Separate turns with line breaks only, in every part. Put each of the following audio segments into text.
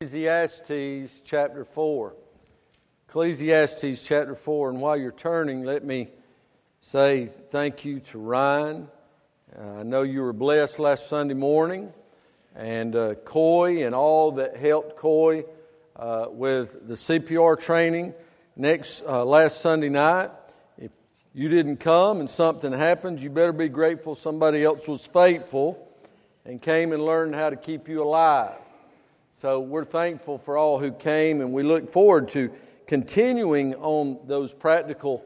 Ecclesiastes chapter 4. Ecclesiastes chapter 4. And while you're turning, let me say thank you to Ryan. Uh, I know you were blessed last Sunday morning, and uh, Coy and all that helped Coy uh, with the CPR training next uh, last Sunday night. If you didn't come and something happened, you better be grateful somebody else was faithful and came and learned how to keep you alive. So we're thankful for all who came, and we look forward to continuing on those practical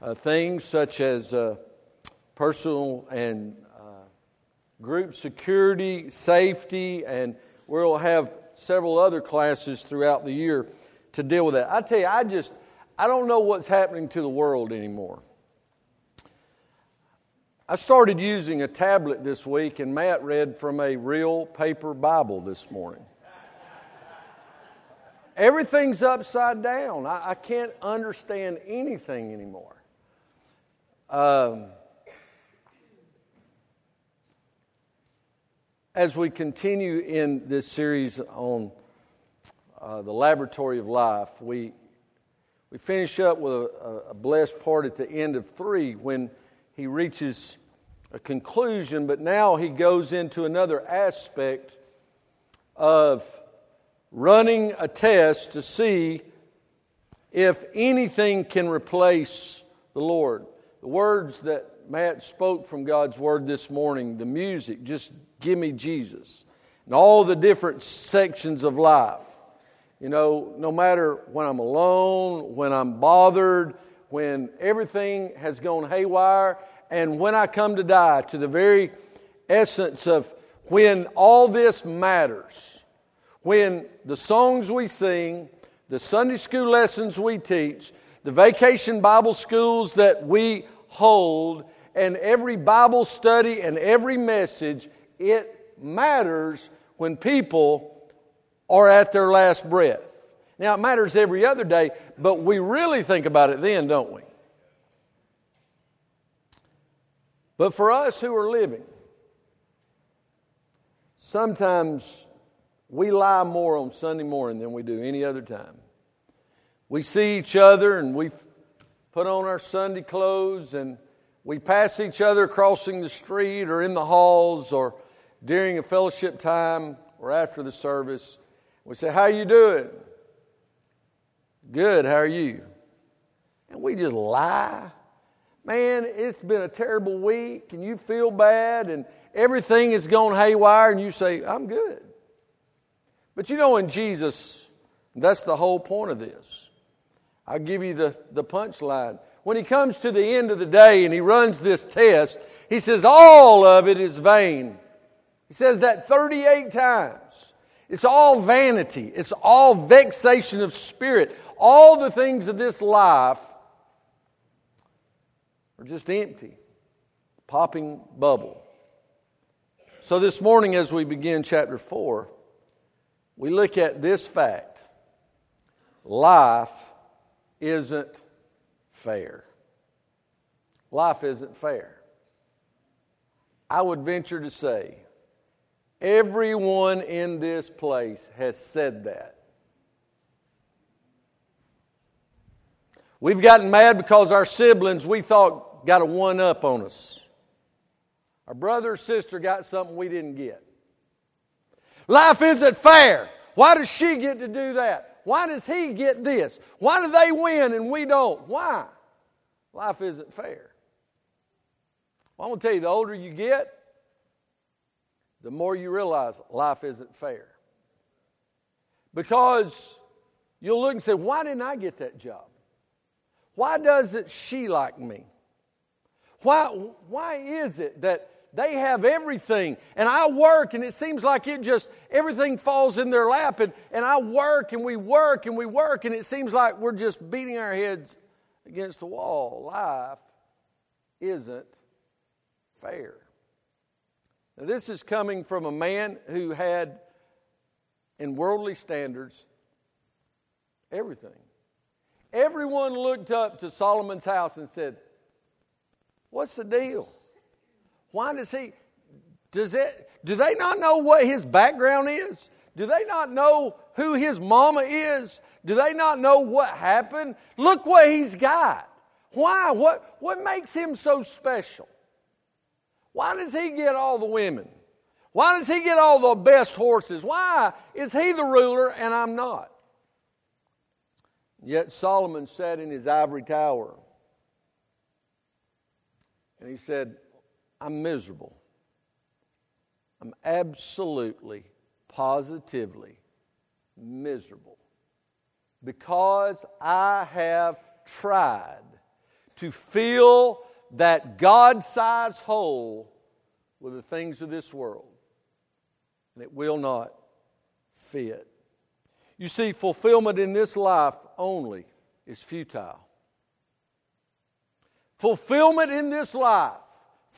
uh, things such as uh, personal and uh, group security, safety, and we'll have several other classes throughout the year to deal with that. I tell you, I just, I don't know what's happening to the world anymore. I started using a tablet this week, and Matt read from a real paper Bible this morning. Everything's upside down. I, I can't understand anything anymore. Um, as we continue in this series on uh, the laboratory of life, we, we finish up with a, a blessed part at the end of three when he reaches a conclusion, but now he goes into another aspect of running a test to see if anything can replace the Lord. The words that Matt spoke from God's Word this morning, the music, just give me Jesus. And all the different sections of life. You know, no matter when I'm alone, when I'm bothered, when everything has gone haywire, and when I come to die, to the very essence of when all this matters when the songs we sing, the Sunday school lessons we teach, the vacation Bible schools that we hold, and every Bible study and every message, it matters when people are at their last breath. Now, it matters every other day, but we really think about it then, don't we? But for us who are living, sometimes we lie more on Sunday morning than we do any other time. We see each other and we put on our Sunday clothes and we pass each other crossing the street or in the halls or during a fellowship time or after the service. We say, How you doing? Good, how are you? And we just lie. Man, it's been a terrible week and you feel bad and everything is gone haywire and you say, I'm good. But you know, in Jesus, that's the whole point of this. I'll give you the, the punchline. When he comes to the end of the day and he runs this test, he says, All of it is vain. He says that 38 times. It's all vanity, it's all vexation of spirit. All the things of this life are just empty, popping bubble. So, this morning, as we begin chapter 4, we look at this fact life isn't fair. Life isn't fair. I would venture to say everyone in this place has said that. We've gotten mad because our siblings we thought got a one up on us. Our brother or sister got something we didn't get. Life isn't fair. Why does she get to do that? Why does he get this? Why do they win and we don't? Why? Life isn't fair. Well, I'm going to tell you the older you get, the more you realize life isn't fair. Because you'll look and say, Why didn't I get that job? Why doesn't she like me? Why, why is it that they have everything. And I work, and it seems like it just, everything falls in their lap. And, and I work, and we work, and we work, and it seems like we're just beating our heads against the wall. Life isn't fair. Now, this is coming from a man who had, in worldly standards, everything. Everyone looked up to Solomon's house and said, What's the deal? Why does he, does it, do they not know what his background is? Do they not know who his mama is? Do they not know what happened? Look what he's got. Why? What, what makes him so special? Why does he get all the women? Why does he get all the best horses? Why is he the ruler and I'm not? Yet Solomon sat in his ivory tower and he said, I'm miserable. I'm absolutely, positively miserable because I have tried to fill that God sized hole with the things of this world, and it will not fit. You see, fulfillment in this life only is futile. Fulfillment in this life,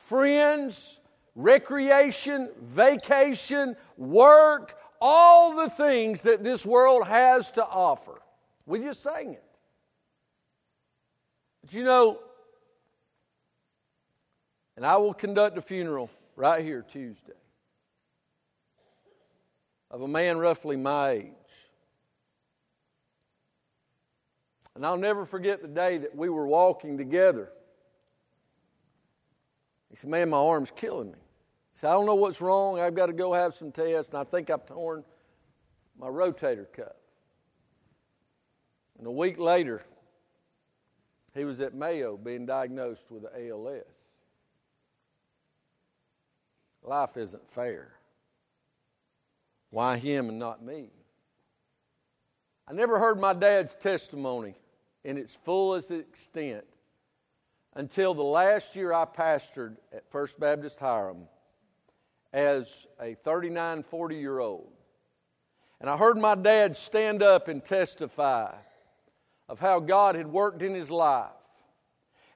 friends, recreation, vacation, work, all the things that this world has to offer. We just sang it. But you know, and I will conduct a funeral right here Tuesday of a man roughly my age. And I'll never forget the day that we were walking together. He said, Man, my arm's killing me. He said, I don't know what's wrong. I've got to go have some tests, and I think I've torn my rotator cuff. And a week later, he was at Mayo being diagnosed with ALS. Life isn't fair. Why him and not me? I never heard my dad's testimony in its fullest extent until the last year I pastored at First Baptist Hiram as a 39, 40 year old. And I heard my dad stand up and testify of how God had worked in his life.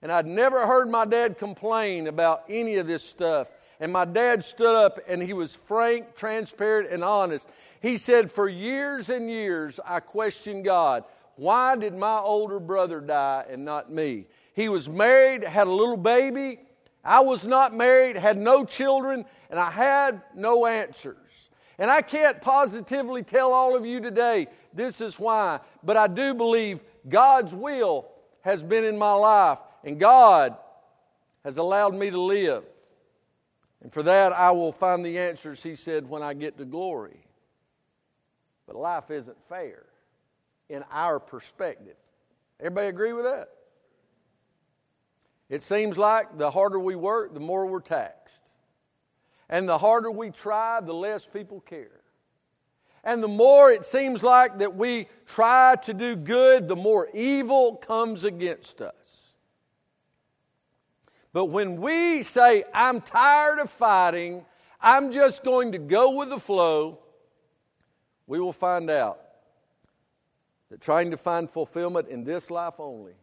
And I'd never heard my dad complain about any of this stuff. And my dad stood up and he was frank, transparent, and honest. He said, For years and years, I questioned God. Why did my older brother die and not me? He was married, had a little baby. I was not married, had no children, and I had no answers. And I can't positively tell all of you today this is why, but I do believe God's will has been in my life, and God has allowed me to live. And for that, I will find the answers, he said, when I get to glory. But life isn't fair in our perspective. Everybody agree with that? It seems like the harder we work, the more we're taxed. And the harder we try, the less people care. And the more it seems like that we try to do good, the more evil comes against us. But when we say, I'm tired of fighting, I'm just going to go with the flow, we will find out that trying to find fulfillment in this life only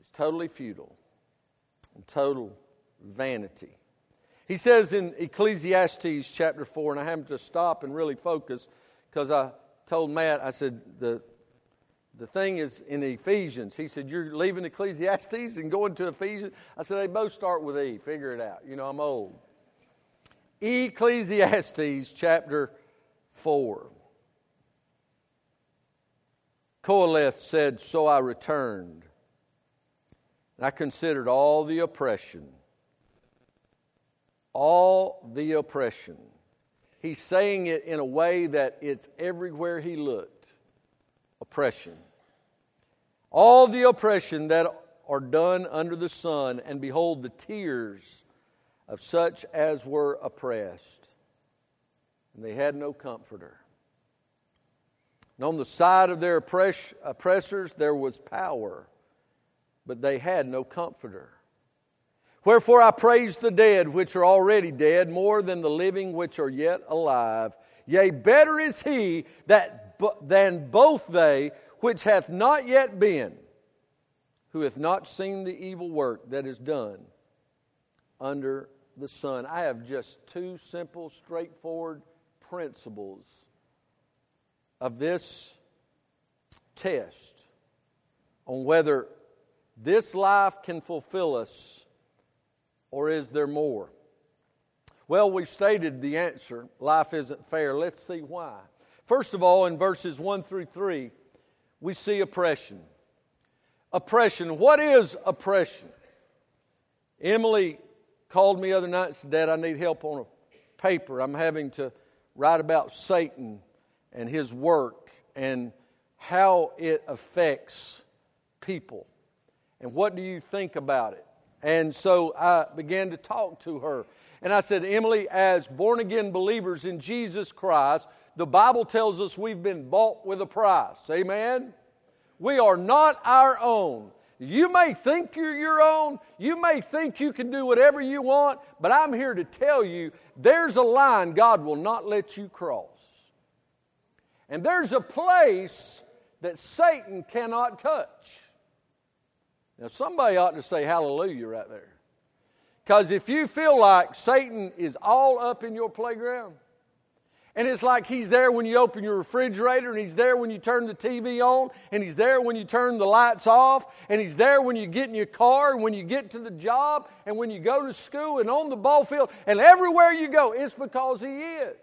is totally futile and total vanity. He says in Ecclesiastes chapter 4, and I have to stop and really focus because I told Matt, I said, the, the thing is in Ephesians. He said, You're leaving Ecclesiastes and going to Ephesians? I said, They both start with E. Figure it out. You know, I'm old. Ecclesiastes chapter 4. Qoheleth said, So I returned, and I considered all the oppression. All the oppression. He's saying it in a way that it's everywhere he looked oppression. All the oppression that are done under the sun, and behold, the tears of such as were oppressed. And they had no comforter. And on the side of their oppress- oppressors there was power, but they had no comforter. Wherefore I praise the dead which are already dead more than the living which are yet alive. Yea, better is he that, than both they which hath not yet been, who hath not seen the evil work that is done under the sun. I have just two simple, straightforward principles of this test on whether this life can fulfill us or is there more? Well, we've stated the answer life isn't fair. Let's see why. First of all, in verses 1 through 3, we see oppression. Oppression. What is oppression? Emily called me other night and said, Dad, I need help on a paper. I'm having to write about Satan and his work and how it affects people. And what do you think about it? And so I began to talk to her. And I said, Emily, as born again believers in Jesus Christ, the Bible tells us we've been bought with a price. Amen? We are not our own. You may think you're your own. You may think you can do whatever you want, but I'm here to tell you there's a line God will not let you cross. And there's a place that Satan cannot touch. Now, somebody ought to say hallelujah right there. Because if you feel like Satan is all up in your playground, and it's like he's there when you open your refrigerator, and he's there when you turn the TV on, and he's there when you turn the lights off, and he's there when you get in your car, and when you get to the job, and when you go to school, and on the ball field, and everywhere you go. It's because he is.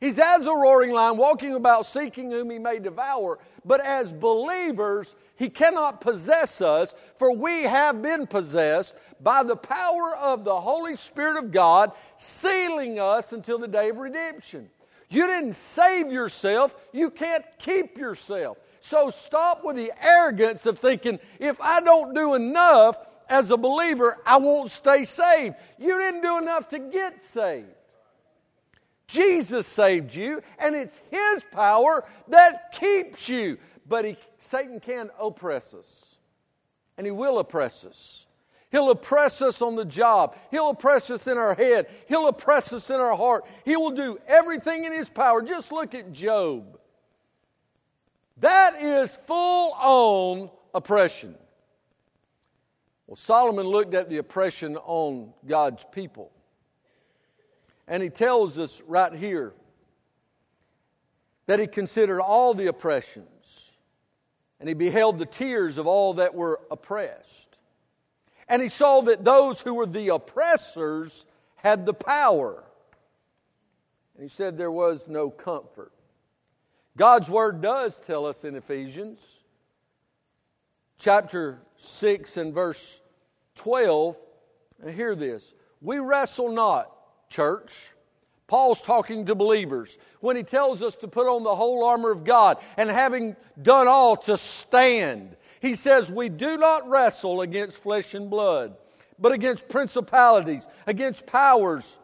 He's as a roaring lion, walking about seeking whom he may devour. But as believers, he cannot possess us, for we have been possessed by the power of the Holy Spirit of God, sealing us until the day of redemption. You didn't save yourself, you can't keep yourself. So stop with the arrogance of thinking, if I don't do enough as a believer, I won't stay saved. You didn't do enough to get saved. Jesus saved you, and it's His power that keeps you. But he, Satan can oppress us, and he will oppress us. He'll oppress us on the job. He'll oppress us in our head. He'll oppress us in our heart. He will do everything in his power. Just look at Job. That is full on oppression. Well, Solomon looked at the oppression on God's people. And he tells us right here that he considered all the oppressions and he beheld the tears of all that were oppressed. And he saw that those who were the oppressors had the power. And he said there was no comfort. God's word does tell us in Ephesians chapter 6 and verse 12, and hear this we wrestle not church. Paul's talking to believers when he tells us to put on the whole armor of God and having done all to stand. He says, We do not wrestle against flesh and blood, but against principalities, against powers,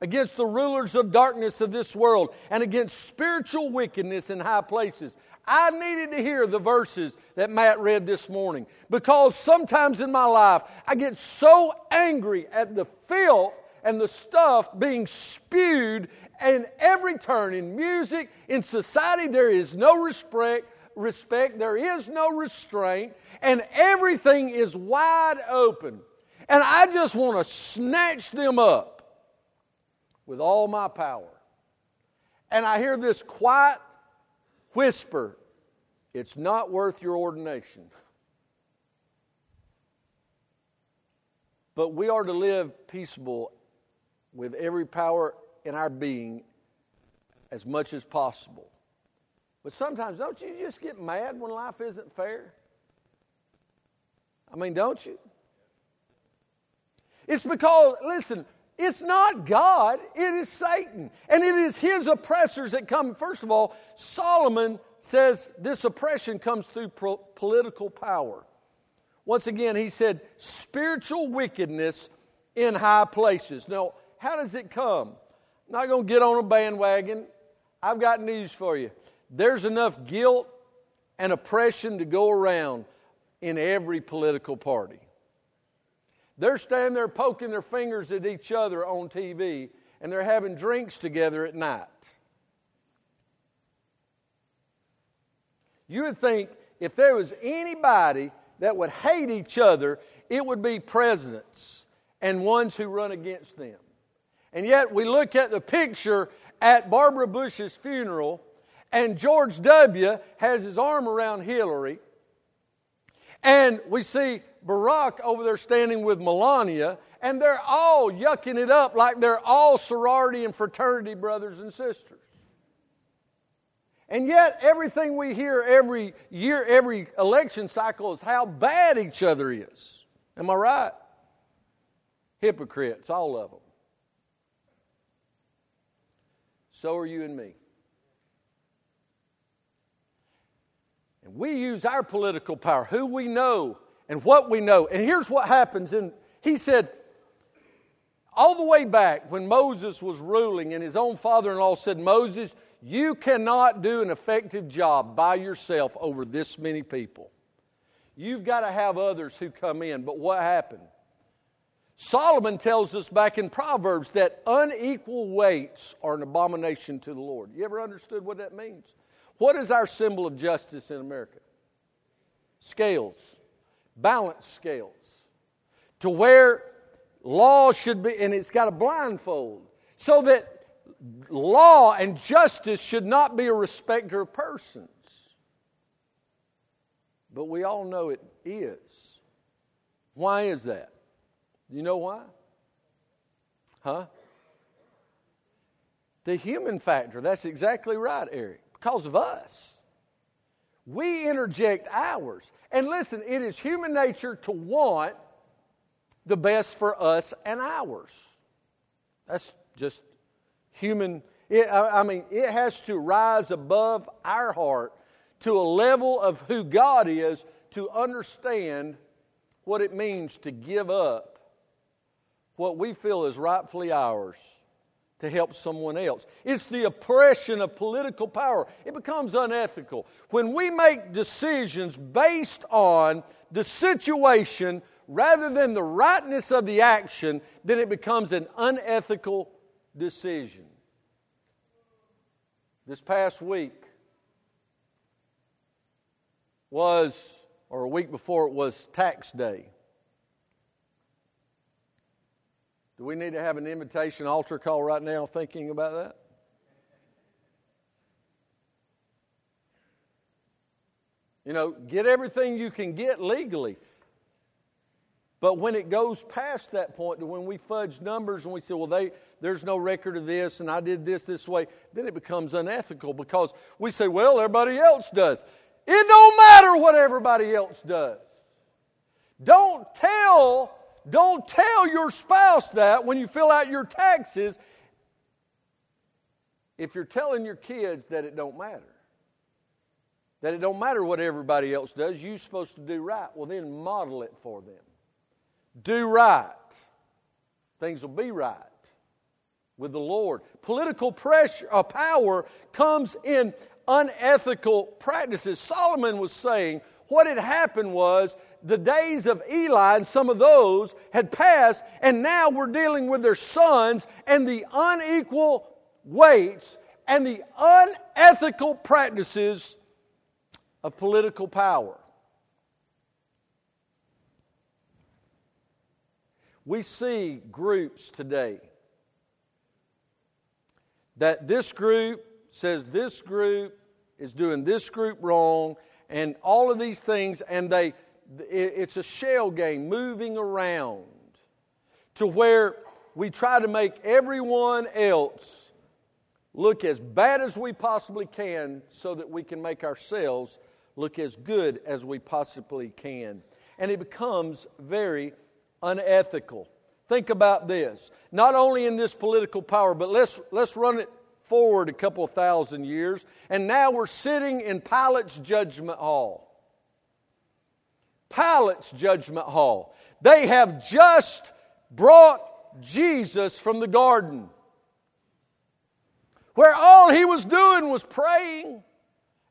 against the rulers of darkness of this world, and against spiritual wickedness in high places. I needed to hear the verses that Matt read this morning because sometimes in my life I get so angry at the filth and the stuff being spewed and every turn in music, in society, there is no respect, respect, there is no restraint, and everything is wide open. And I just want to snatch them up with all my power. And I hear this quiet whisper it's not worth your ordination. But we are to live peaceable with every power in our being as much as possible. But sometimes, don't you just get mad when life isn't fair? I mean, don't you? It's because, listen, it's not God, it is Satan. And it is his oppressors that come. First of all, Solomon says this oppression comes through pro- political power. Once again, he said spiritual wickedness in high places. Now, how does it come? I'm not going to get on a bandwagon. I've got news for you. There's enough guilt and oppression to go around in every political party. They're standing there poking their fingers at each other on TV, and they're having drinks together at night. You would think if there was anybody that would hate each other, it would be presidents and ones who run against them. And yet we look at the picture at Barbara Bush's funeral, and George W. has his arm around Hillary. And we see Barack over there standing with Melania, and they're all yucking it up like they're all sorority and fraternity brothers and sisters. And yet, everything we hear every year, every election cycle is how bad each other is. Am I right? Hypocrites, all of them. So are you and me. And we use our political power, who we know and what we know. And here's what happens. And he said, all the way back when Moses was ruling, and his own father in law said, Moses, you cannot do an effective job by yourself over this many people. You've got to have others who come in. But what happened? Solomon tells us back in Proverbs that unequal weights are an abomination to the Lord. You ever understood what that means? What is our symbol of justice in America? Scales, balance scales. To where law should be, and it's got a blindfold, so that law and justice should not be a respecter of persons. But we all know it is. Why is that? You know why? Huh? The human factor. That's exactly right, Eric. Because of us. We interject ours. And listen, it is human nature to want the best for us and ours. That's just human. It, I, I mean, it has to rise above our heart to a level of who God is to understand what it means to give up what we feel is rightfully ours to help someone else. It's the oppression of political power. It becomes unethical. When we make decisions based on the situation rather than the rightness of the action, then it becomes an unethical decision. This past week was, or a week before it was tax day. Do we need to have an invitation altar call right now thinking about that? You know, get everything you can get legally. But when it goes past that point when we fudge numbers and we say, well, they, there's no record of this and I did this this way, then it becomes unethical because we say, well, everybody else does. It don't matter what everybody else does. Don't tell, don't tell your spouse that when you fill out your taxes if you're telling your kids that it don't matter. That it don't matter what everybody else does, you're supposed to do right. Well, then model it for them do right, things will be right with the Lord. Political pressure, uh, power comes in unethical practices. Solomon was saying what had happened was the days of Eli and some of those had passed, and now we're dealing with their sons and the unequal weights and the unethical practices of political power. We see groups today that this group says this group is doing this group wrong, and all of these things, and they it's a shell game moving around to where we try to make everyone else look as bad as we possibly can so that we can make ourselves look as good as we possibly can. And it becomes very unethical. Think about this. Not only in this political power, but let's, let's run it forward a couple of thousand years. And now we're sitting in Pilate's judgment hall. Pilate's judgment hall. They have just brought Jesus from the garden, where all he was doing was praying,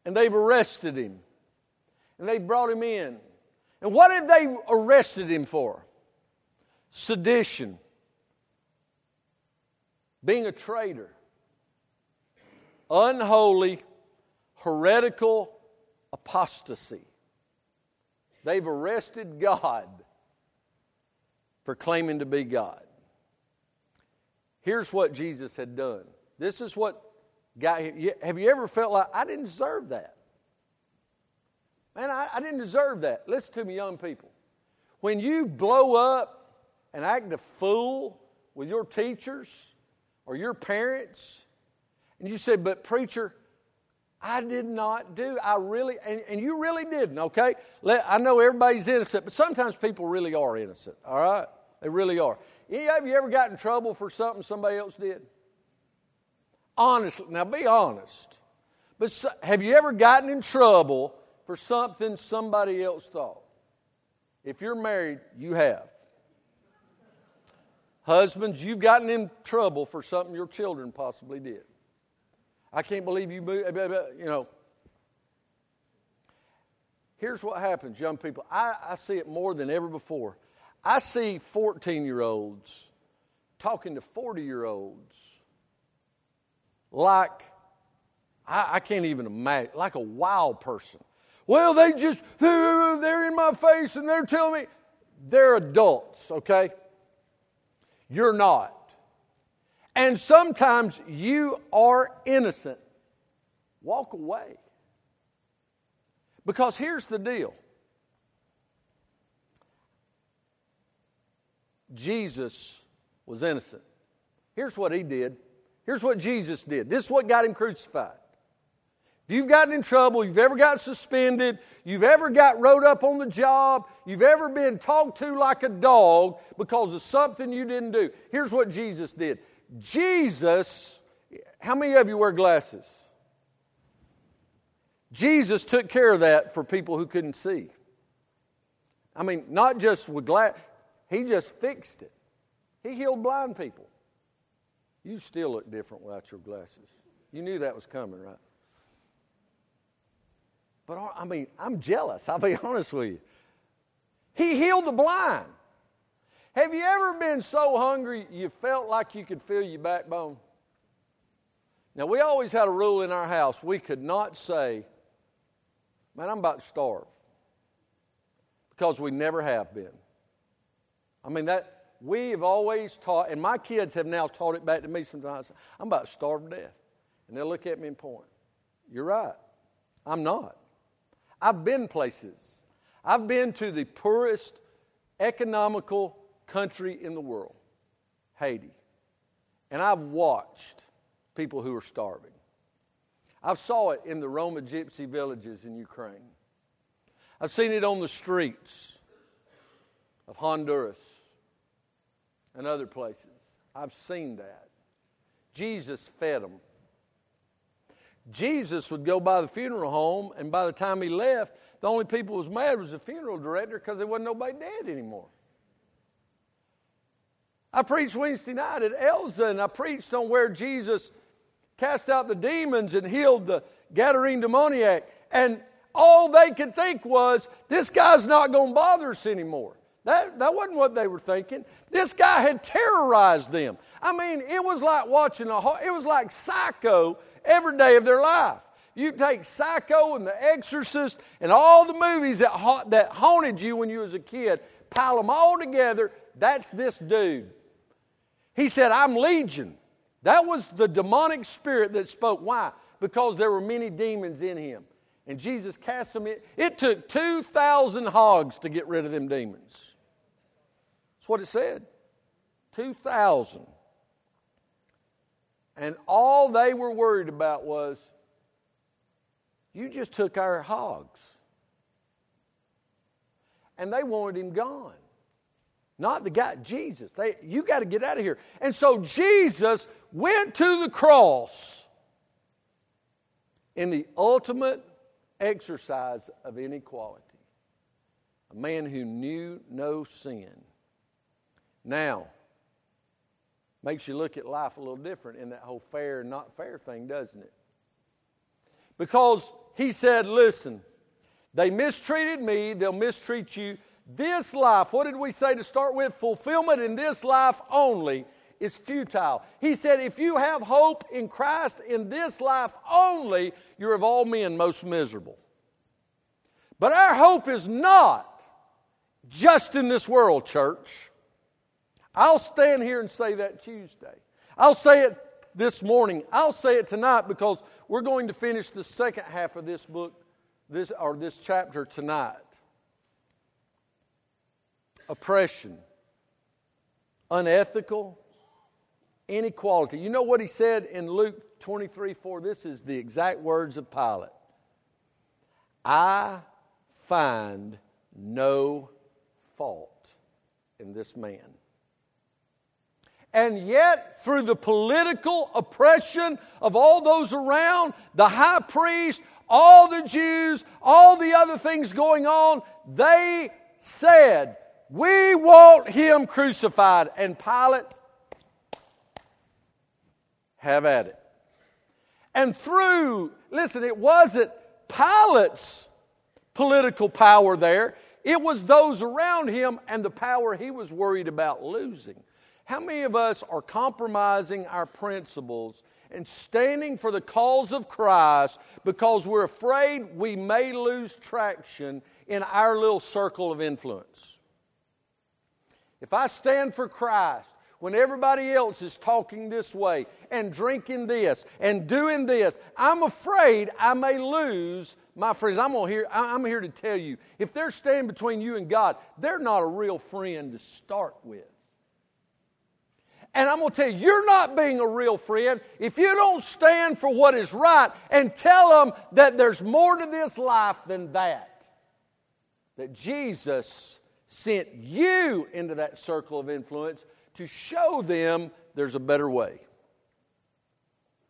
and they've arrested him. And they brought him in. And what had they arrested him for? sedition, being a traitor, unholy, heretical apostasy. They've arrested God for claiming to be God. Here's what Jesus had done. This is what got him. Have you ever felt like, I didn't deserve that? Man, I, I didn't deserve that. Listen to me, young people. When you blow up and act a fool with your teachers or your parents, and you say, But preacher, I did not do. I really, and, and you really didn't, okay? Let, I know everybody's innocent, but sometimes people really are innocent, all right? They really are. Have you ever got in trouble for something somebody else did? Honestly, now be honest. But so, have you ever gotten in trouble for something somebody else thought? If you're married, you have. Husbands, you've gotten in trouble for something your children possibly did. I can't believe you moved, you know. Here's what happens, young people. I, I see it more than ever before. I see 14 year olds talking to 40 year olds like, I, I, can't even imagine, like a wild person. Well, they just, they're, they're in my face and they're telling me, they're adults, okay? You're not. And sometimes you are innocent. Walk away. Because here's the deal Jesus was innocent. Here's what he did. Here's what Jesus did. This is what got him crucified. If you've gotten in trouble, you've ever got suspended, you've ever got wrote up on the job, you've ever been talked to like a dog because of something you didn't do, here's what Jesus did. Jesus, how many of you wear glasses? Jesus took care of that for people who couldn't see. I mean, not just with glass, he just fixed it. He healed blind people. You still look different without your glasses. You knew that was coming, right? But I mean, I'm jealous, I'll be honest with you. He healed the blind. Have you ever been so hungry you felt like you could feel your backbone? Now, we always had a rule in our house we could not say, Man, I'm about to starve. Because we never have been. I mean, that we have always taught, and my kids have now taught it back to me sometimes. I'm about to starve to death. And they'll look at me and point. You're right. I'm not. I've been places. I've been to the poorest economical country in the world, Haiti. And I've watched people who are starving. I've saw it in the Roma gypsy villages in Ukraine. I've seen it on the streets of Honduras and other places. I've seen that. Jesus fed them. Jesus would go by the funeral home, and by the time he left, the only people who was mad was the funeral director because there wasn't nobody dead anymore. I preached Wednesday night at Elza, and I preached on where Jesus cast out the demons and healed the Gadarene demoniac. And all they could think was, this guy's not going to bother us anymore. That, that wasn't what they were thinking. This guy had terrorized them. I mean, it was like watching a, it was like psycho every day of their life. You take Psycho and The Exorcist and all the movies that, ha- that haunted you when you was a kid, pile them all together. That's this dude. He said, I'm Legion. That was the demonic spirit that spoke. Why? Because there were many demons in him. And Jesus cast them in. It took 2,000 hogs to get rid of them demons. That's what it said. 2,000. And all they were worried about was, you just took our hogs. And they wanted him gone. Not the guy, Jesus. They, you got to get out of here. And so Jesus went to the cross in the ultimate exercise of inequality. A man who knew no sin. Now, makes you look at life a little different in that whole fair and not fair thing, doesn't it? Because he said, Listen, they mistreated me, they'll mistreat you. This life, what did we say to start with? Fulfillment in this life only is futile. He said, if you have hope in Christ in this life only, you're of all men most miserable. But our hope is not just in this world, church. I'll stand here and say that Tuesday. I'll say it this morning. I'll say it tonight because we're going to finish the second half of this book, this or this chapter tonight oppression, unethical, inequality. You know what he said in Luke 23 4? This is the exact words of Pilate. I find no fault in this man. And yet, through the political oppression of all those around, the high priest, all the Jews, all the other things going on, they said, We want him crucified. And Pilate, have at it. And through, listen, it wasn't Pilate's political power there, it was those around him and the power he was worried about losing. How many of us are compromising our principles and standing for the cause of Christ because we're afraid we may lose traction in our little circle of influence? If I stand for Christ when everybody else is talking this way and drinking this and doing this, I'm afraid I may lose my friends. I'm, here, I'm here to tell you if they're standing between you and God, they're not a real friend to start with. And I'm going to tell you, you're not being a real friend if you don't stand for what is right and tell them that there's more to this life than that. That Jesus sent you into that circle of influence to show them there's a better way.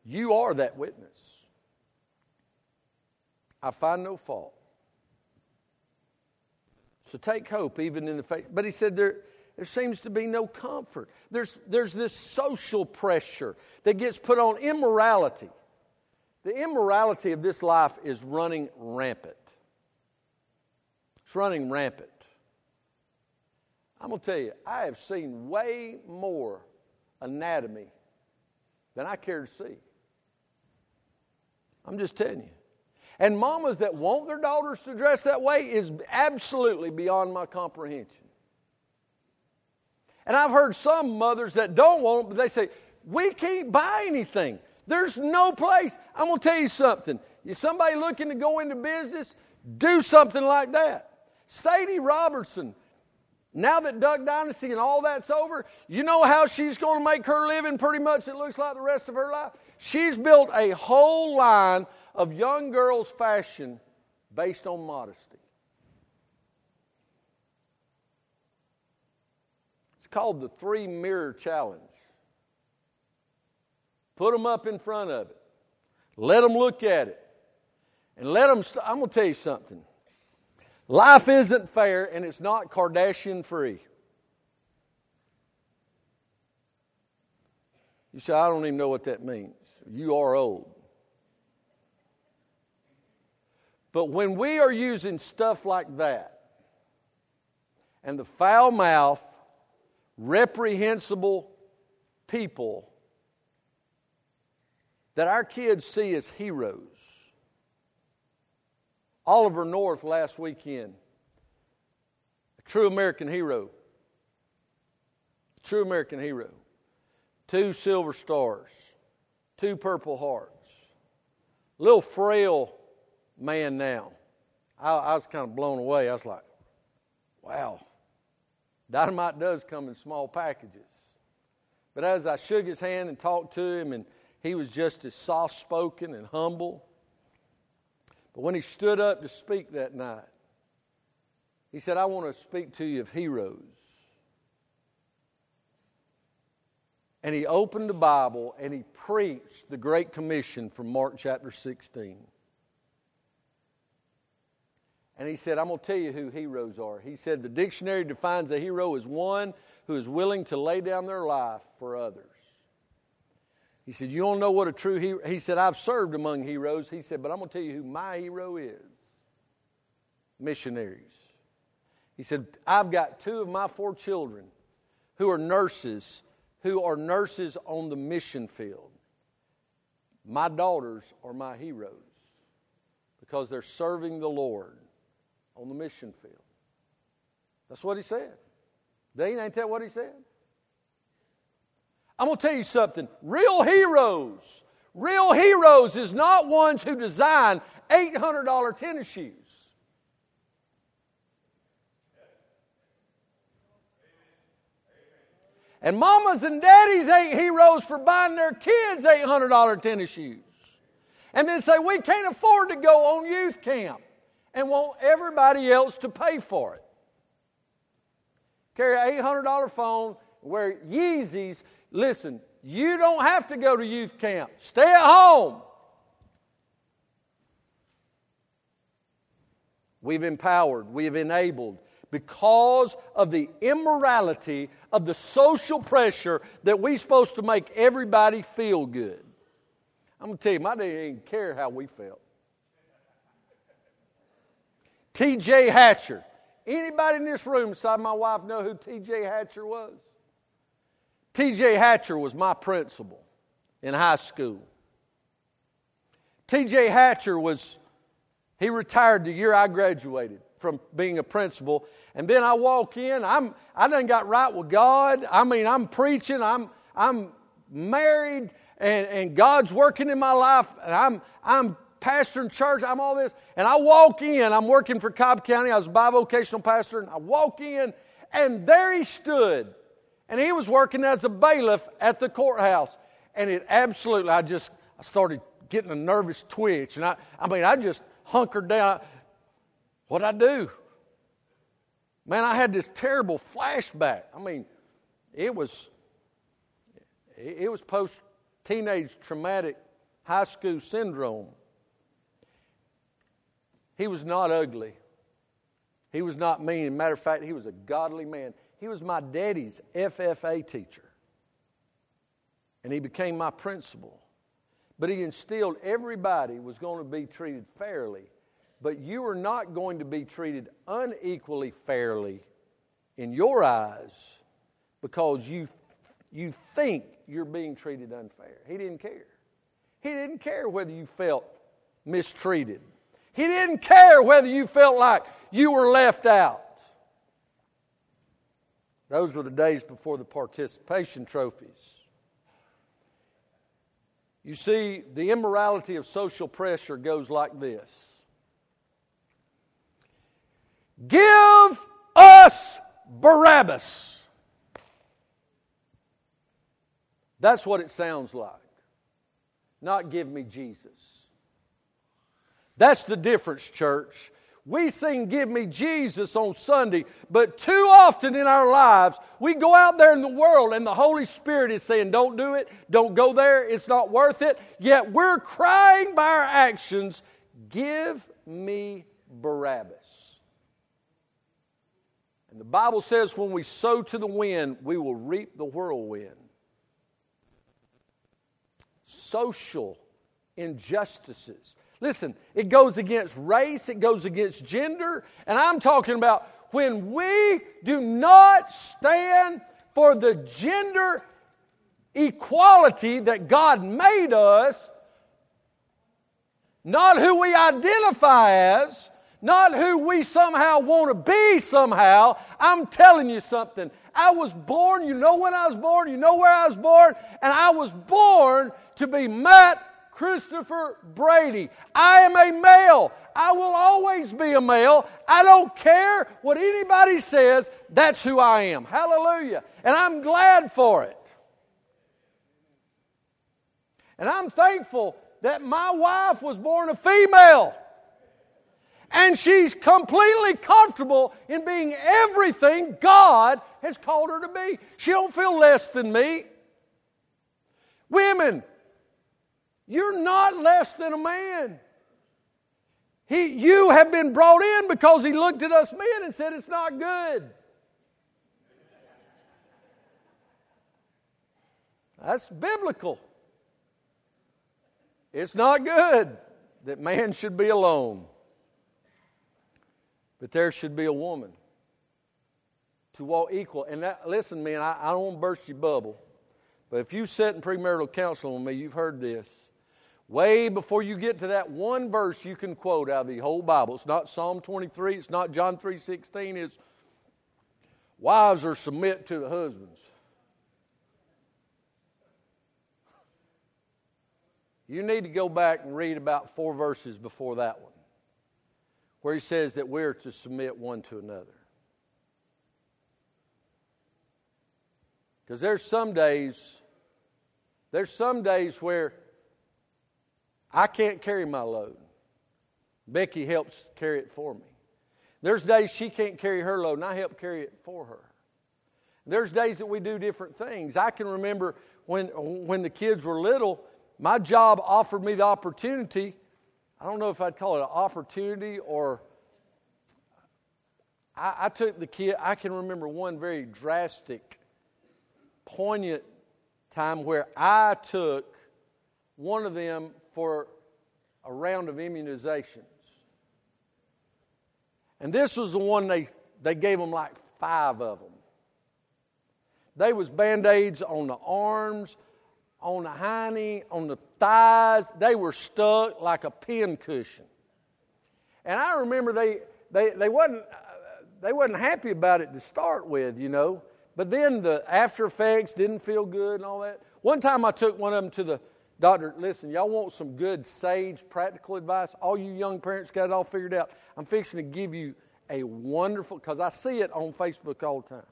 You are that witness. I find no fault. So take hope even in the face. But he said there, there seems to be no comfort. There's, there's this social pressure that gets put on immorality. The immorality of this life is running rampant. It's running rampant. I'm going to tell you, I have seen way more anatomy than I care to see. I'm just telling you. And mamas that want their daughters to dress that way is absolutely beyond my comprehension. And I've heard some mothers that don't want but they say, we can't buy anything. There's no place. I'm going to tell you something. You somebody looking to go into business, do something like that. Sadie Robertson, now that Duck Dynasty and all that's over, you know how she's going to make her living pretty much, it looks like the rest of her life? She's built a whole line of young girls' fashion based on modesty. It's called the Three Mirror Challenge. Put them up in front of it. Let them look at it. And let them, st- I'm going to tell you something. Life isn't fair and it's not Kardashian free. You say, I don't even know what that means. You are old. But when we are using stuff like that, and the foul mouth reprehensible people that our kids see as heroes. Oliver North last weekend, a true American hero. True American hero. Two silver stars, two purple hearts. Little frail man now. I, I was kind of blown away. I was like, wow. Dynamite does come in small packages. But as I shook his hand and talked to him, and he was just as soft spoken and humble. But when he stood up to speak that night, he said, I want to speak to you of heroes. And he opened the Bible and he preached the Great Commission from Mark chapter 16. And he said, I'm going to tell you who heroes are. He said, the dictionary defines a hero as one who is willing to lay down their life for others. He said, You don't know what a true hero He said, I've served among heroes. He said, But I'm going to tell you who my hero is missionaries. He said, I've got two of my four children who are nurses, who are nurses on the mission field. My daughters are my heroes because they're serving the Lord on the mission field. That's what he said. Dean, ain't that what he said? I'm going to tell you something. Real heroes, real heroes is not ones who design $800 tennis shoes. And mamas and daddies ain't heroes for buying their kids $800 tennis shoes. And then say, we can't afford to go on youth camp and want everybody else to pay for it. Carry an $800 phone, wear Yeezys. Listen, you don't have to go to youth camp. Stay at home. We've empowered, we've enabled because of the immorality of the social pressure that we're supposed to make everybody feel good. I'm going to tell you, my daddy didn't care how we felt. T.J. Hatcher. Anybody in this room beside my wife know who T.J. Hatcher was? T.J. Hatcher was my principal in high school. T.J. Hatcher was, he retired the year I graduated from being a principal. And then I walk in, I'm, I done got right with God. I mean, I'm preaching, I'm, I'm married, and, and God's working in my life, and I'm, I'm pastoring church, I'm all this. And I walk in, I'm working for Cobb County, I was a bivocational pastor, and I walk in, and there he stood and he was working as a bailiff at the courthouse. And it absolutely, I just I started getting a nervous twitch. And I, I mean, I just hunkered down. What'd I do? Man, I had this terrible flashback. I mean, it was it was post teenage traumatic high school syndrome. He was not ugly. He was not mean. Matter of fact, he was a godly man. He was my daddy's FFA teacher. And he became my principal. But he instilled everybody was going to be treated fairly. But you are not going to be treated unequally fairly in your eyes because you, you think you're being treated unfair. He didn't care. He didn't care whether you felt mistreated. He didn't care whether you felt like you were left out. Those were the days before the participation trophies. You see, the immorality of social pressure goes like this Give us Barabbas. That's what it sounds like. Not give me Jesus. That's the difference, church. We sing Give Me Jesus on Sunday, but too often in our lives, we go out there in the world and the Holy Spirit is saying, Don't do it, don't go there, it's not worth it. Yet we're crying by our actions, Give me Barabbas. And the Bible says, When we sow to the wind, we will reap the whirlwind. Social injustices Listen, it goes against race, it goes against gender, and I'm talking about when we do not stand for the gender equality that God made us, not who we identify as, not who we somehow want to be somehow. I'm telling you something. I was born, you know when I was born, you know where I was born, and I was born to be Matt Christopher Brady. I am a male. I will always be a male. I don't care what anybody says. That's who I am. Hallelujah. And I'm glad for it. And I'm thankful that my wife was born a female. And she's completely comfortable in being everything God has called her to be. She don't feel less than me. Women, you're not less than a man. He, you have been brought in because he looked at us men and said, It's not good. That's biblical. It's not good that man should be alone, but there should be a woman to walk equal. And that, listen, man, I, I don't want to burst your bubble, but if you sit in premarital counseling with me, you've heard this. Way before you get to that one verse you can quote out of the whole Bible. It's not Psalm 23, it's not John 3:16, it's wives are submit to the husbands. You need to go back and read about four verses before that one, where he says that we're to submit one to another. Because there's some days, there's some days where I can't carry my load. Becky helps carry it for me. There's days she can't carry her load, and I help carry it for her. There's days that we do different things. I can remember when, when the kids were little, my job offered me the opportunity. I don't know if I'd call it an opportunity or I, I took the kid, I can remember one very drastic, poignant time where I took one of them for a round of immunizations. And this was the one they, they gave them like five of them. They was band-aids on the arms, on the hiney, on the thighs. They were stuck like a pin cushion. And I remember they, they, they, wasn't, uh, they wasn't happy about it to start with, you know. But then the after effects didn't feel good and all that. One time I took one of them to the doctor. Listen, y'all want some good, sage, practical advice? All you young parents got it all figured out. I'm fixing to give you a wonderful, because I see it on Facebook all the time.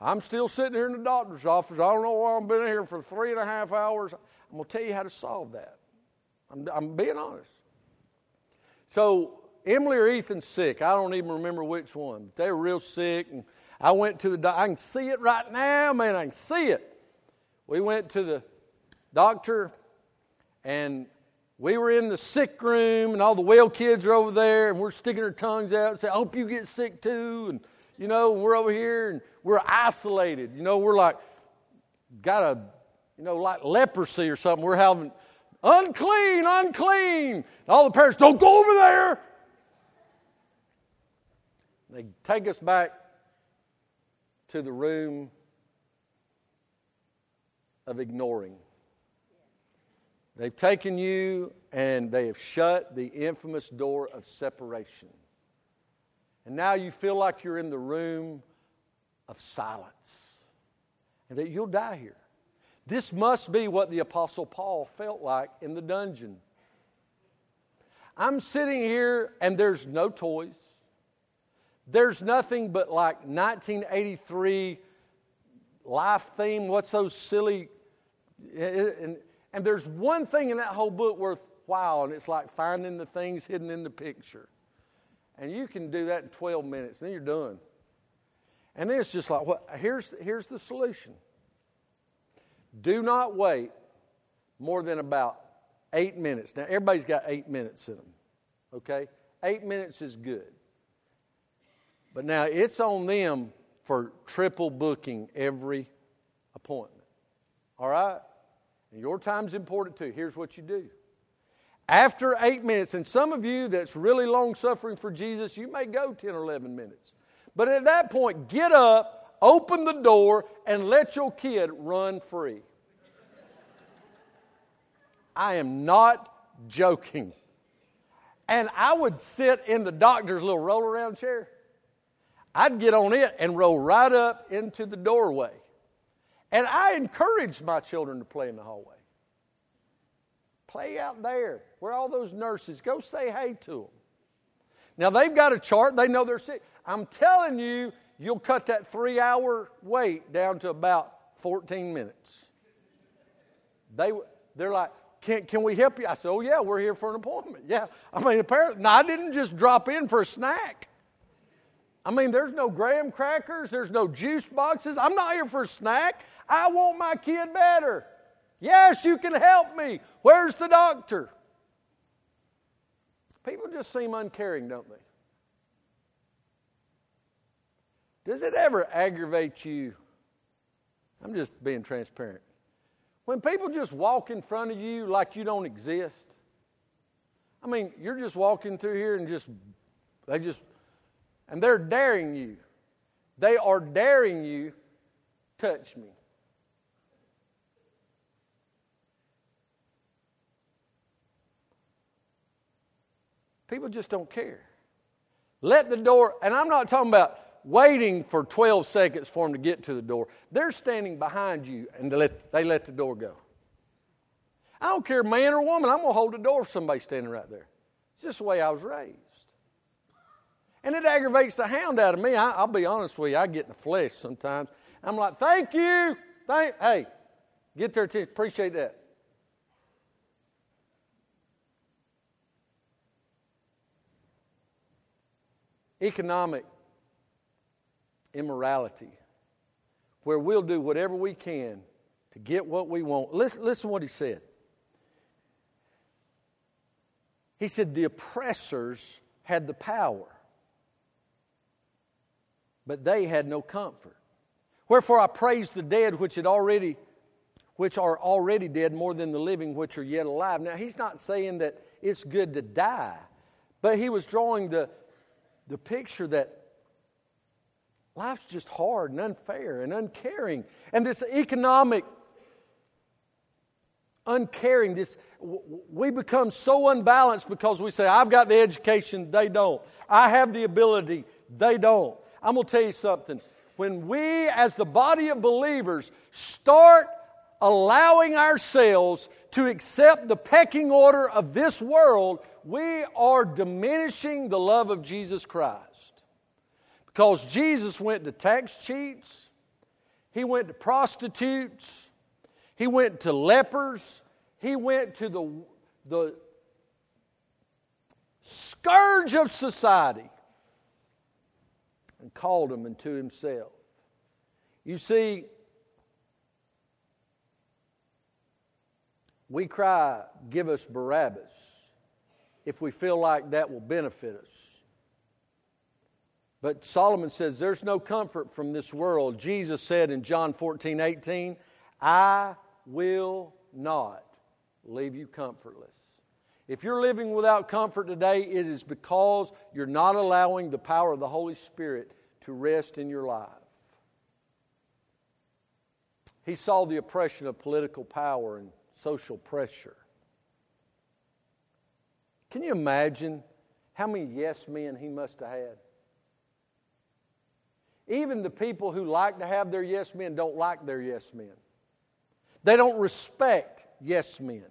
I'm still sitting here in the doctor's office. I don't know why I've been here for three and a half hours. I'm going to tell you how to solve that. I'm, I'm being honest. So, Emily or Ethan's sick. I don't even remember which one. They were real sick. And I went to the doctor. I can see it right now, man. I can see it. We went to the doctor, and we were in the sick room, and all the well kids are over there, and we're sticking our tongues out and say, I hope you get sick too. And, you know, we're over here, and we're isolated. You know, we're like, got a, you know, like leprosy or something. We're having unclean, unclean. And all the parents, don't go over there. They take us back to the room of ignoring. They've taken you and they have shut the infamous door of separation. And now you feel like you're in the room of silence and that you'll die here. This must be what the Apostle Paul felt like in the dungeon. I'm sitting here and there's no toys. There's nothing but like 1983 life theme. What's those silly. Eh, eh, and, and there's one thing in that whole book worth wow, and it's like finding the things hidden in the picture. And you can do that in 12 minutes, then you're done. And then it's just like, what? Here's, here's the solution do not wait more than about eight minutes. Now, everybody's got eight minutes in them, okay? Eight minutes is good. But now it's on them for triple booking every appointment. All right? And your time's important too. Here's what you do. After eight minutes, and some of you that's really long suffering for Jesus, you may go 10 or 11 minutes. But at that point, get up, open the door, and let your kid run free. I am not joking. And I would sit in the doctor's little roll around chair. I'd get on it and roll right up into the doorway. And I encouraged my children to play in the hallway. Play out there where all those nurses go say hey to them. Now they've got a chart, they know they're sick. I'm telling you, you'll cut that three hour wait down to about 14 minutes. They, they're like, can, can we help you? I said, Oh, yeah, we're here for an appointment. Yeah. I mean, apparently, no, I didn't just drop in for a snack. I mean, there's no graham crackers, there's no juice boxes. I'm not here for a snack. I want my kid better. Yes, you can help me. Where's the doctor? People just seem uncaring, don't they? Does it ever aggravate you? I'm just being transparent. When people just walk in front of you like you don't exist, I mean, you're just walking through here and just, they just, and they're daring you. They are daring you, touch me. People just don't care. Let the door, and I'm not talking about waiting for 12 seconds for them to get to the door. They're standing behind you and they let, they let the door go. I don't care, man or woman, I'm going to hold the door for somebody standing right there. It's just the way I was raised. And it aggravates the hound out of me. I, will be honest with you, I get in the flesh sometimes. I'm like, thank you. Thank, hey, get their attention. Appreciate that. Economic immorality, where we'll do whatever we can to get what we want. Listen, listen what he said. He said, The oppressors had the power, but they had no comfort. Wherefore I praise the dead which had already which are already dead more than the living which are yet alive. Now he's not saying that it's good to die, but he was drawing the, the picture that life's just hard and unfair and uncaring. And this economic uncaring, this we become so unbalanced because we say, I've got the education, they don't. I have the ability, they don't. I'm going to tell you something. When we, as the body of believers, start allowing ourselves to accept the pecking order of this world, we are diminishing the love of Jesus Christ. Because Jesus went to tax cheats, he went to prostitutes, he went to lepers, he went to the, the scourge of society and called them into himself. You see, we cry, Give us Barabbas, if we feel like that will benefit us. But Solomon says, There's no comfort from this world. Jesus said in John 14, 18, I will not leave you comfortless. If you're living without comfort today, it is because you're not allowing the power of the Holy Spirit to rest in your life. He saw the oppression of political power and social pressure. Can you imagine how many yes men he must have had? Even the people who like to have their yes men don't like their yes men. They don't respect yes men.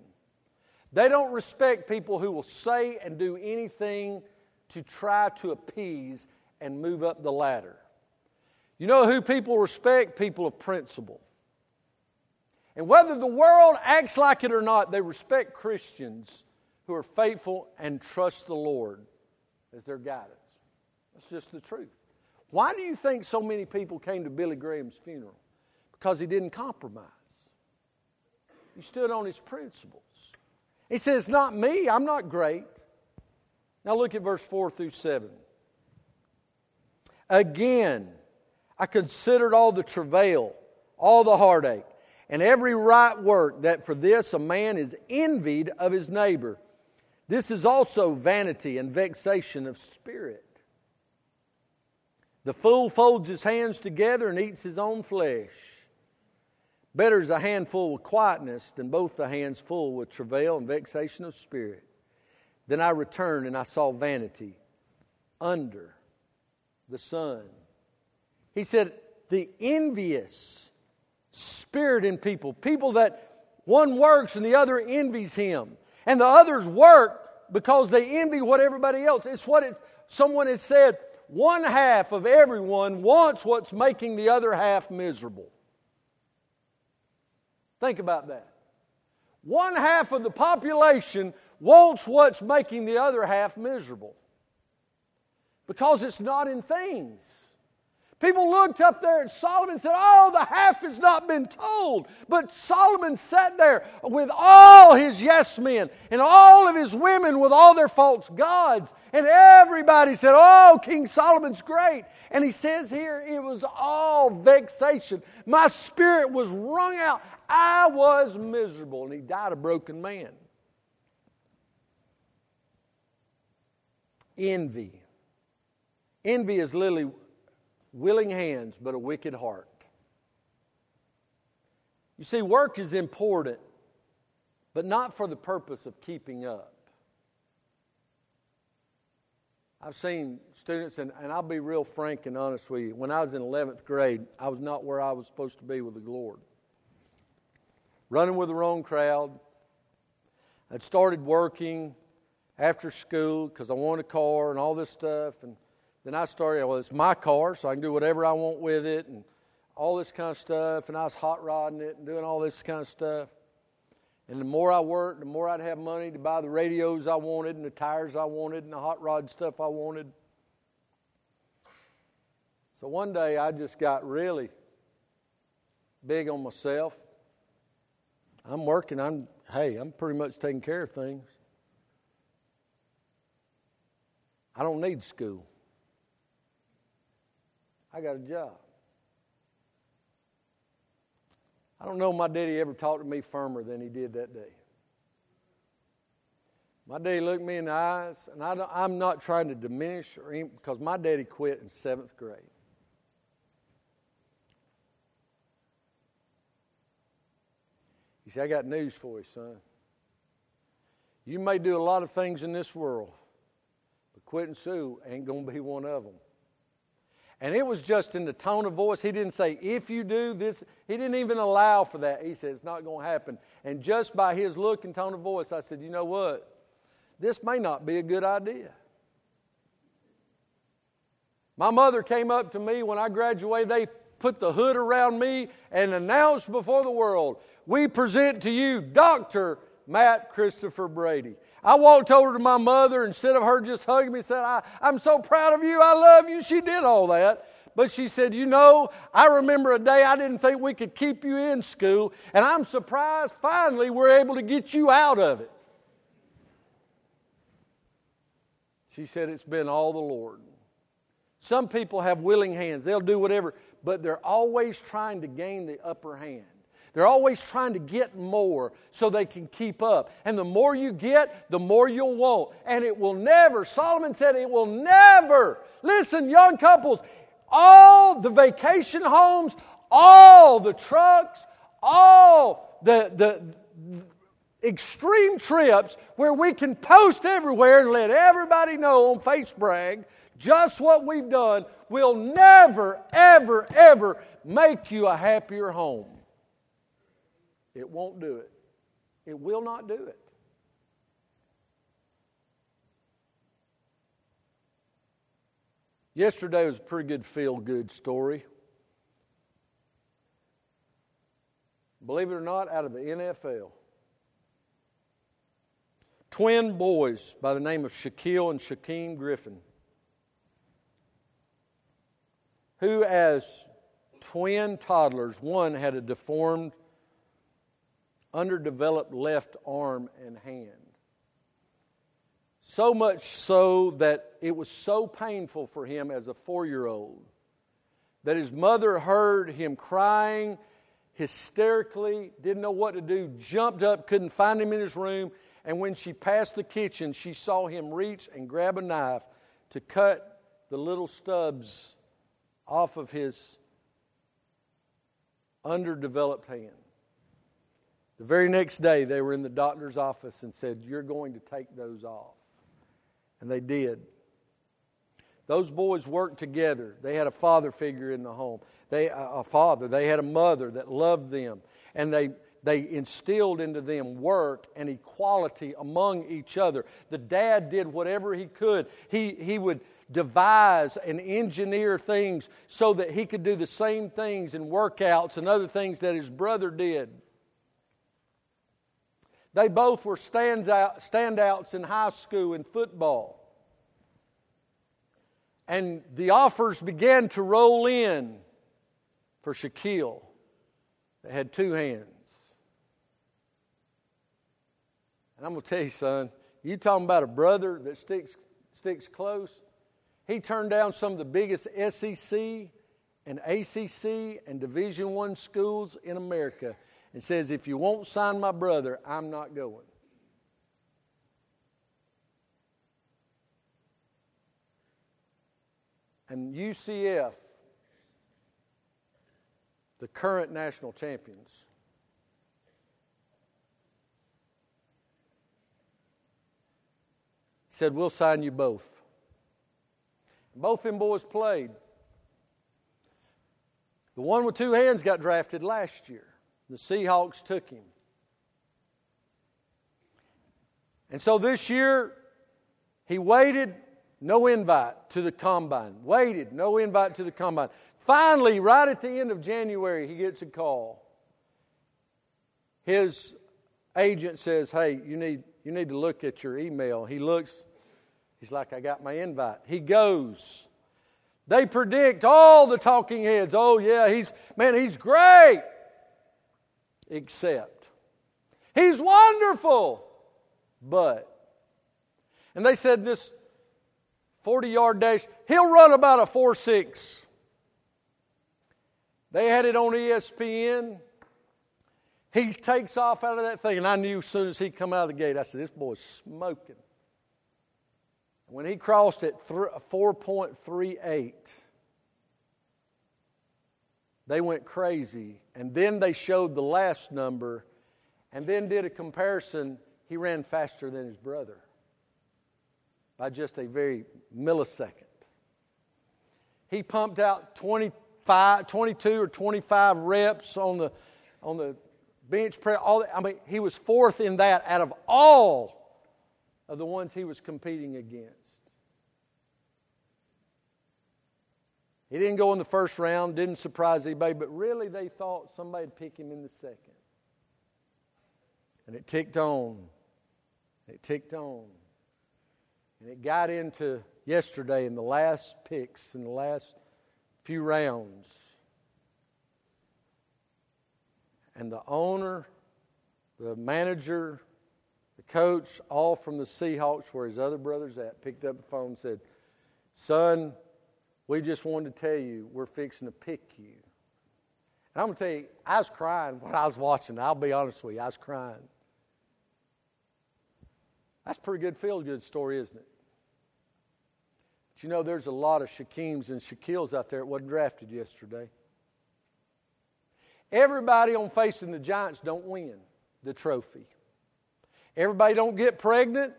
They don't respect people who will say and do anything to try to appease and move up the ladder. You know who people respect? People of principle. And whether the world acts like it or not, they respect Christians who are faithful and trust the Lord as their guidance. That's just the truth. Why do you think so many people came to Billy Graham's funeral? Because he didn't compromise. He stood on his principles. He says, not me, I'm not great. Now look at verse 4 through 7. Again, I considered all the travail, all the heartache, and every right work, that for this a man is envied of his neighbor. This is also vanity and vexation of spirit. The fool folds his hands together and eats his own flesh. Better is a handful with quietness than both the hands full with travail and vexation of spirit. Then I returned and I saw vanity under the sun. He said, the envious spirit in people, people that one works and the other envies him, and the others work because they envy what everybody else. It's what it, someone has said one half of everyone wants what's making the other half miserable. Think about that. One half of the population wants what's making the other half miserable because it's not in things. People looked up there at Solomon and said, Oh, the half has not been told. But Solomon sat there with all his yes men and all of his women with all their false gods. And everybody said, Oh, King Solomon's great. And he says here, it was all vexation. My spirit was wrung out. I was miserable. And he died a broken man. Envy. Envy is literally willing hands, but a wicked heart. You see, work is important, but not for the purpose of keeping up. I've seen students, and, and I'll be real frank and honest with you. When I was in 11th grade, I was not where I was supposed to be with the Lord. Running with the wrong crowd. I'd started working after school because I wanted a car and all this stuff. And then I started, well, it's my car, so I can do whatever I want with it. And all this kind of stuff, and I was hot rodding it and doing all this kind of stuff. And the more I worked, the more I'd have money to buy the radios I wanted and the tires I wanted and the hot rod stuff I wanted. So one day I just got really big on myself. I'm working, I'm hey, I'm pretty much taking care of things. I don't need school. I got a job. I don't know my daddy ever talked to me firmer than he did that day. My daddy looked me in the eyes, and I am not trying to diminish or even, because my daddy quit in seventh grade. He said, I got news for you, son. You may do a lot of things in this world, but quitting Sue ain't going to be one of them. And it was just in the tone of voice. He didn't say, if you do this, he didn't even allow for that. He said, it's not going to happen. And just by his look and tone of voice, I said, you know what? This may not be a good idea. My mother came up to me when I graduated. They put the hood around me and announced before the world, we present to you Dr. Matt Christopher Brady. I walked over to my mother, instead of her just hugging me, said, I, I'm so proud of you, I love you. She did all that. But she said, You know, I remember a day I didn't think we could keep you in school, and I'm surprised finally we're able to get you out of it. She said, It's been all the Lord. Some people have willing hands, they'll do whatever, but they're always trying to gain the upper hand. They're always trying to get more so they can keep up. And the more you get, the more you'll want. And it will never, Solomon said, it will never. Listen, young couples, all the vacation homes, all the trucks, all the, the, extreme trips where we can post everywhere and let everybody know on Facebook just what we've done will never, ever, ever make you a happier home. It won't do it. It will not do it. Yesterday was a pretty good feel good story. Believe it or not, out of the NFL. Twin boys by the name of Shaquill and Shaquem Griffin, who, as twin toddlers, one had a deformed underdeveloped left arm and hand. So much so that it was so painful for him as a four year old that his mother heard him crying hysterically, didn't know what to do, jumped up, couldn't find him in his room. And when she passed the kitchen, she saw him reach and grab a knife to cut the little stubs off of his underdeveloped hand. The very next day, they were in the doctor's office and said, You're going to take those off. And they did. Those boys worked together. They had a father figure in the home. They, a father. They had a mother that loved them. And they, they instilled into them work and equality among each other. The dad did whatever he could. He, he would devise and engineer things so that he could do the same things and workouts and other things that his brother did. They both were standouts in high school in football. And the offers began to roll in for Shaquill. They had two hands. And I'm going to tell you, son, you talking about a brother that sticks, sticks close? He turned down some of the biggest SEC and ACC and Division One schools in America and says, If you won't sign my brother, I'm not going. And UCF, the current national champions, said, We'll sign you both. Both them boys played. The one with two hands got drafted last year. The Seahawks took him. And so this year, he waited, no invite to the combine. Waited, no invite to the combine. Finally, right at the end of January, he gets a call. His agent says, Hey, you need, you need to look at your email. He looks, he's like, I got my invite. He goes. They predict all the talking heads. Oh, yeah, he's, man, he's great. Except, he's wonderful. But, and they said this 40 yard dash, he'll run about a 4 6. They had it on ESPN. He takes off out of that thing, and I knew as soon as he come out of the gate, I said, "This boy's smoking." When he crossed at 4.38, they went crazy, and then they showed the last number, and then did a comparison. He ran faster than his brother by just a very millisecond. He pumped out 25, 22 or 25 reps on the, on the bench press. All, I mean, he was fourth in that out of all of the ones he was competing against. He didn't go in the first round, didn't surprise anybody, but really they thought somebody would pick him in the second. And it ticked on. It ticked on. And it got into yesterday in the last picks, in the last few rounds. And the owner, the manager, the coach, all from the Seahawks, where his other brother's at, picked up the phone and said, Son, we just wanted to tell you we're fixing to pick you. And I'm going to tell you, I was crying when I was watching. I'll be honest with you, I was crying. That's a pretty good feel good story, isn't it? But you know, there's a lot of Shaquems and Shaquills out there that wasn't drafted yesterday. Everybody on facing the Giants don't win the trophy. Everybody don't get pregnant.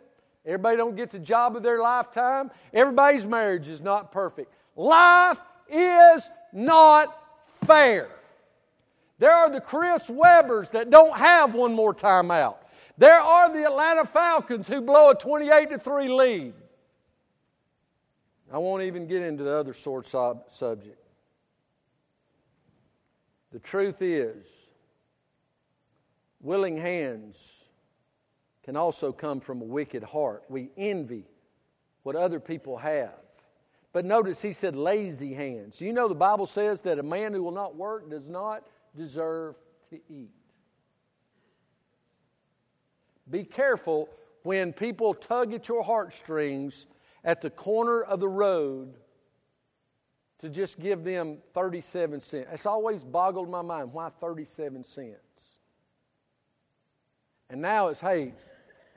Everybody don't get the job of their lifetime. Everybody's marriage is not perfect. Life is not fair. There are the Chris Webbers that don't have one more timeout. There are the Atlanta Falcons who blow a 28 to 3 lead. I won't even get into the other sort subject. The truth is, willing hands can also come from a wicked heart. We envy what other people have. But notice he said lazy hands. You know the Bible says that a man who will not work does not deserve to eat. Be careful when people tug at your heartstrings at the corner of the road to just give them 37 cents. It's always boggled my mind why 37 cents? And now it's, hey,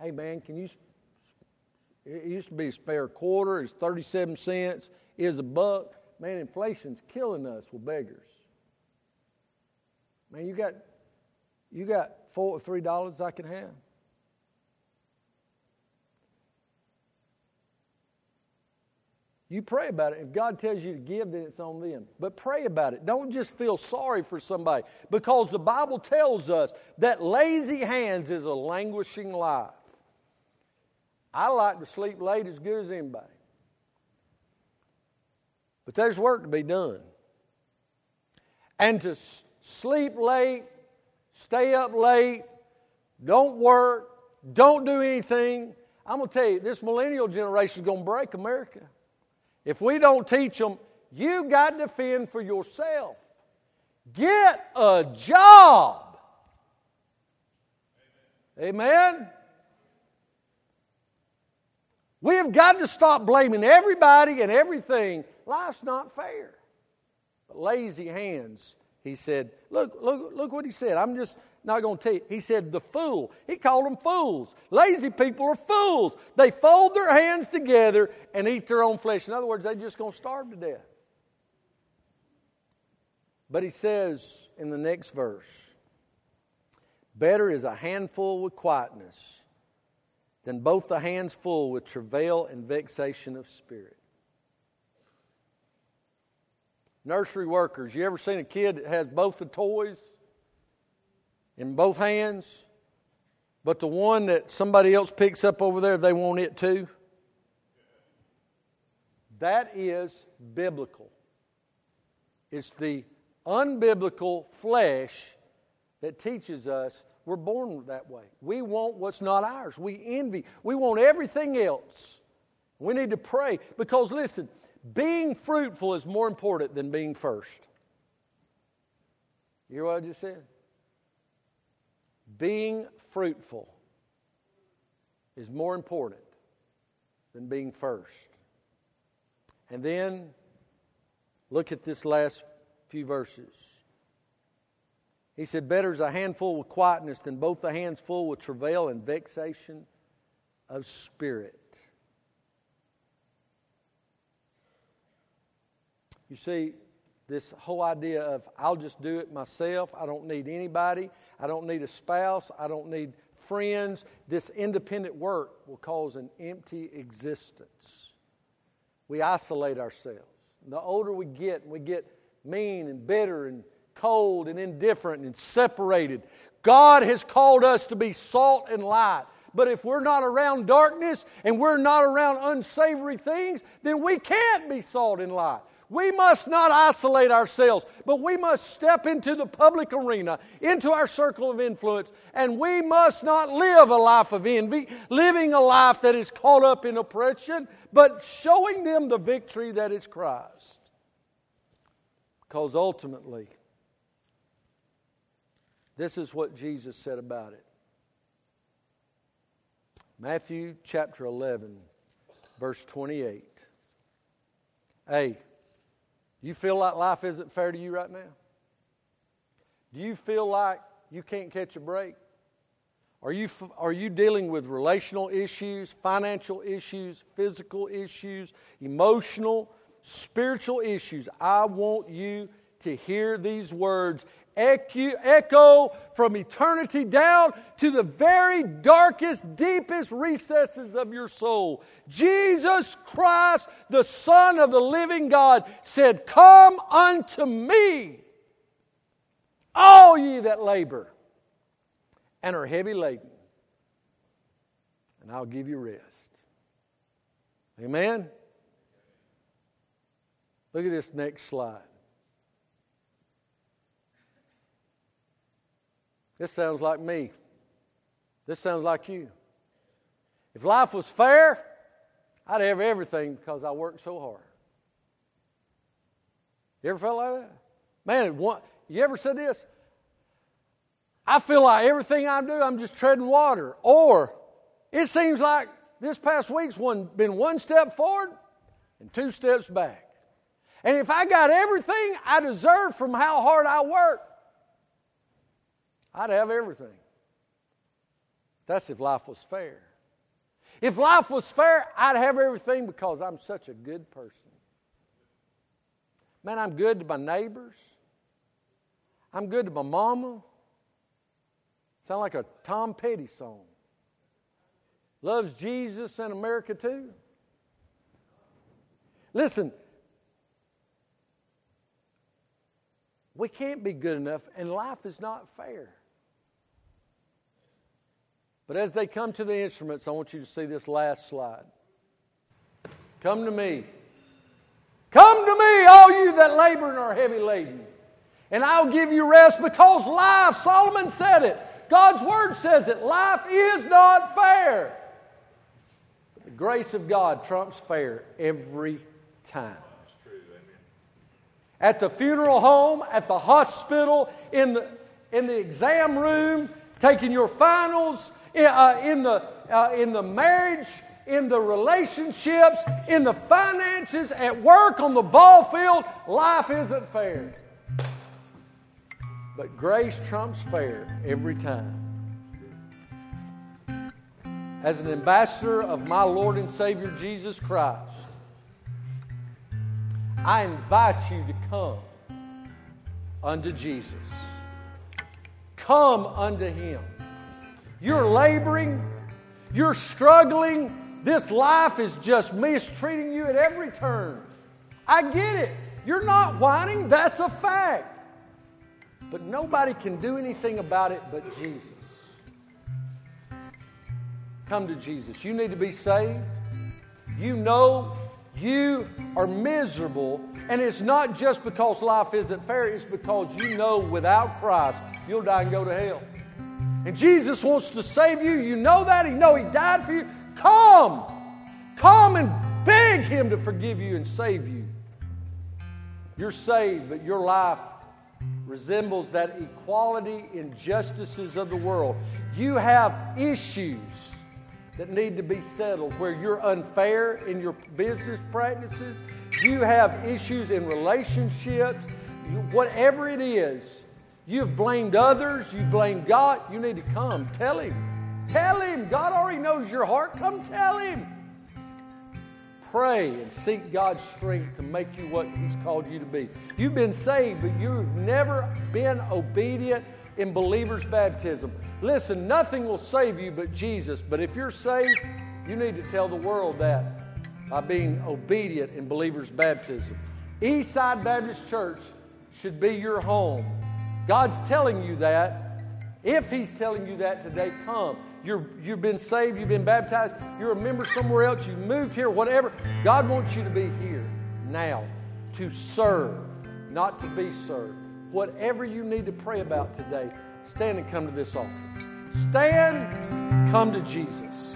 hey man, can you? It used to be a spare quarter, it's 37 cents, is a buck. Man, inflation's killing us with beggars. Man, you got you got four or three dollars I can have. You pray about it. If God tells you to give, then it's on them. But pray about it. Don't just feel sorry for somebody because the Bible tells us that lazy hands is a languishing life. I like to sleep late as good as anybody. But there's work to be done. And to sleep late, stay up late, don't work, don't do anything. I'm going to tell you, this millennial generation is going to break America. If we don't teach them, you got to fend for yourself. Get a job. Amen. We have got to stop blaming everybody and everything. Life's not fair. But lazy hands, he said. Look, look, look what he said. I'm just not going to tell you. He said, the fool. He called them fools. Lazy people are fools. They fold their hands together and eat their own flesh. In other words, they're just going to starve to death. But he says in the next verse, better is a handful with quietness than both the hands full with travail and vexation of spirit. Nursery workers, you ever seen a kid that has both the toys in both hands, but the one that somebody else picks up over there, they want it too. That is biblical. It's the unbiblical flesh that teaches us we're born that way. We want what's not ours. We envy. We want everything else. We need to pray because, listen, being fruitful is more important than being first. You hear what I just said? Being fruitful is more important than being first. And then look at this last few verses. He said, Better is a handful with quietness than both the hands full with travail and vexation of spirit. You see, this whole idea of I'll just do it myself, I don't need anybody, I don't need a spouse, I don't need friends, this independent work will cause an empty existence. We isolate ourselves. The older we get, we get mean and bitter and cold and indifferent and separated. God has called us to be salt and light. But if we're not around darkness and we're not around unsavory things, then we can't be salt and light. We must not isolate ourselves, but we must step into the public arena, into our circle of influence, and we must not live a life of envy, living a life that is caught up in oppression, but showing them the victory that is Christ. Because ultimately, this is what Jesus said about it. Matthew chapter 11, verse 28. Hey, you feel like life isn't fair to you right now? Do you feel like you can't catch a break? Are you, are you dealing with relational issues, financial issues, physical issues, emotional, spiritual issues? I want you to hear these words echo from eternity down to the very darkest, deepest recesses of your soul. Jesus Christ, the Son of the living God, said, Come unto me, all ye that labor and are heavy laden, and I'll give you rest. Amen? Look at this next slide. This sounds like me. This sounds like you. If life was fair, I'd have everything because I worked so hard. You ever felt like that? Man, one, you ever said this? I feel like everything I do, I'm just treading water. Or it seems like this past week's one been one step forward and two steps back. And if I got everything I deserve from how hard I work, I'd have everything. That's if life was fair. If life was fair, I'd have everything because I'm such a good person. Man, I'm good to my neighbors. I'm good to my mama. Sound like a Tom Petty song. Loves Jesus and America too. Listen, we can't be good enough, and life is not fair. But as they come to the instruments, I want you to see this last slide. Come to me. Come to me, all you that labor and are heavy laden, and I'll give you rest because life, Solomon said it. God's word says it. Life is not fair. But the grace of God trumps fair every time. At the funeral home, at the hospital, in the, in the exam room, taking your finals, uh, in, the, uh, in the marriage, in the relationships, in the finances, at work, on the ball field, life isn't fair. But grace trumps fair every time. As an ambassador of my Lord and Savior Jesus Christ, I invite you to come unto Jesus. Come unto Him. You're laboring, you're struggling. This life is just mistreating you at every turn. I get it. You're not whining, that's a fact. But nobody can do anything about it but Jesus. Come to Jesus. You need to be saved. You know You are miserable, and it's not just because life isn't fair, it's because you know without Christ you'll die and go to hell. And Jesus wants to save you. You know that. He know He died for you. Come. Come and beg Him to forgive you and save you. You're saved, but your life resembles that equality injustices of the world. You have issues that need to be settled where you're unfair in your business practices. You have issues in relationships. You, whatever it is, you've blamed others, you blame God. You need to come. Tell Him. Tell Him. God already knows your heart. Come tell Him. Pray and seek God's strength to make you what He's called you to be. You've been saved, but you've never been obedient in believer's baptism. Listen, nothing will save you but Jesus, but if you're saved, you need to tell the world that by being obedient in believer's baptism. Eastside Baptist Church should be your home. God's telling you that. If He's telling you that today, come. You're, you've been saved, you've been baptized, you're a member somewhere else, you've moved here, whatever. God wants you to be here now to serve, not to be served. Whatever you need to pray about today, stand and come to this altar. Stand, come to Jesus.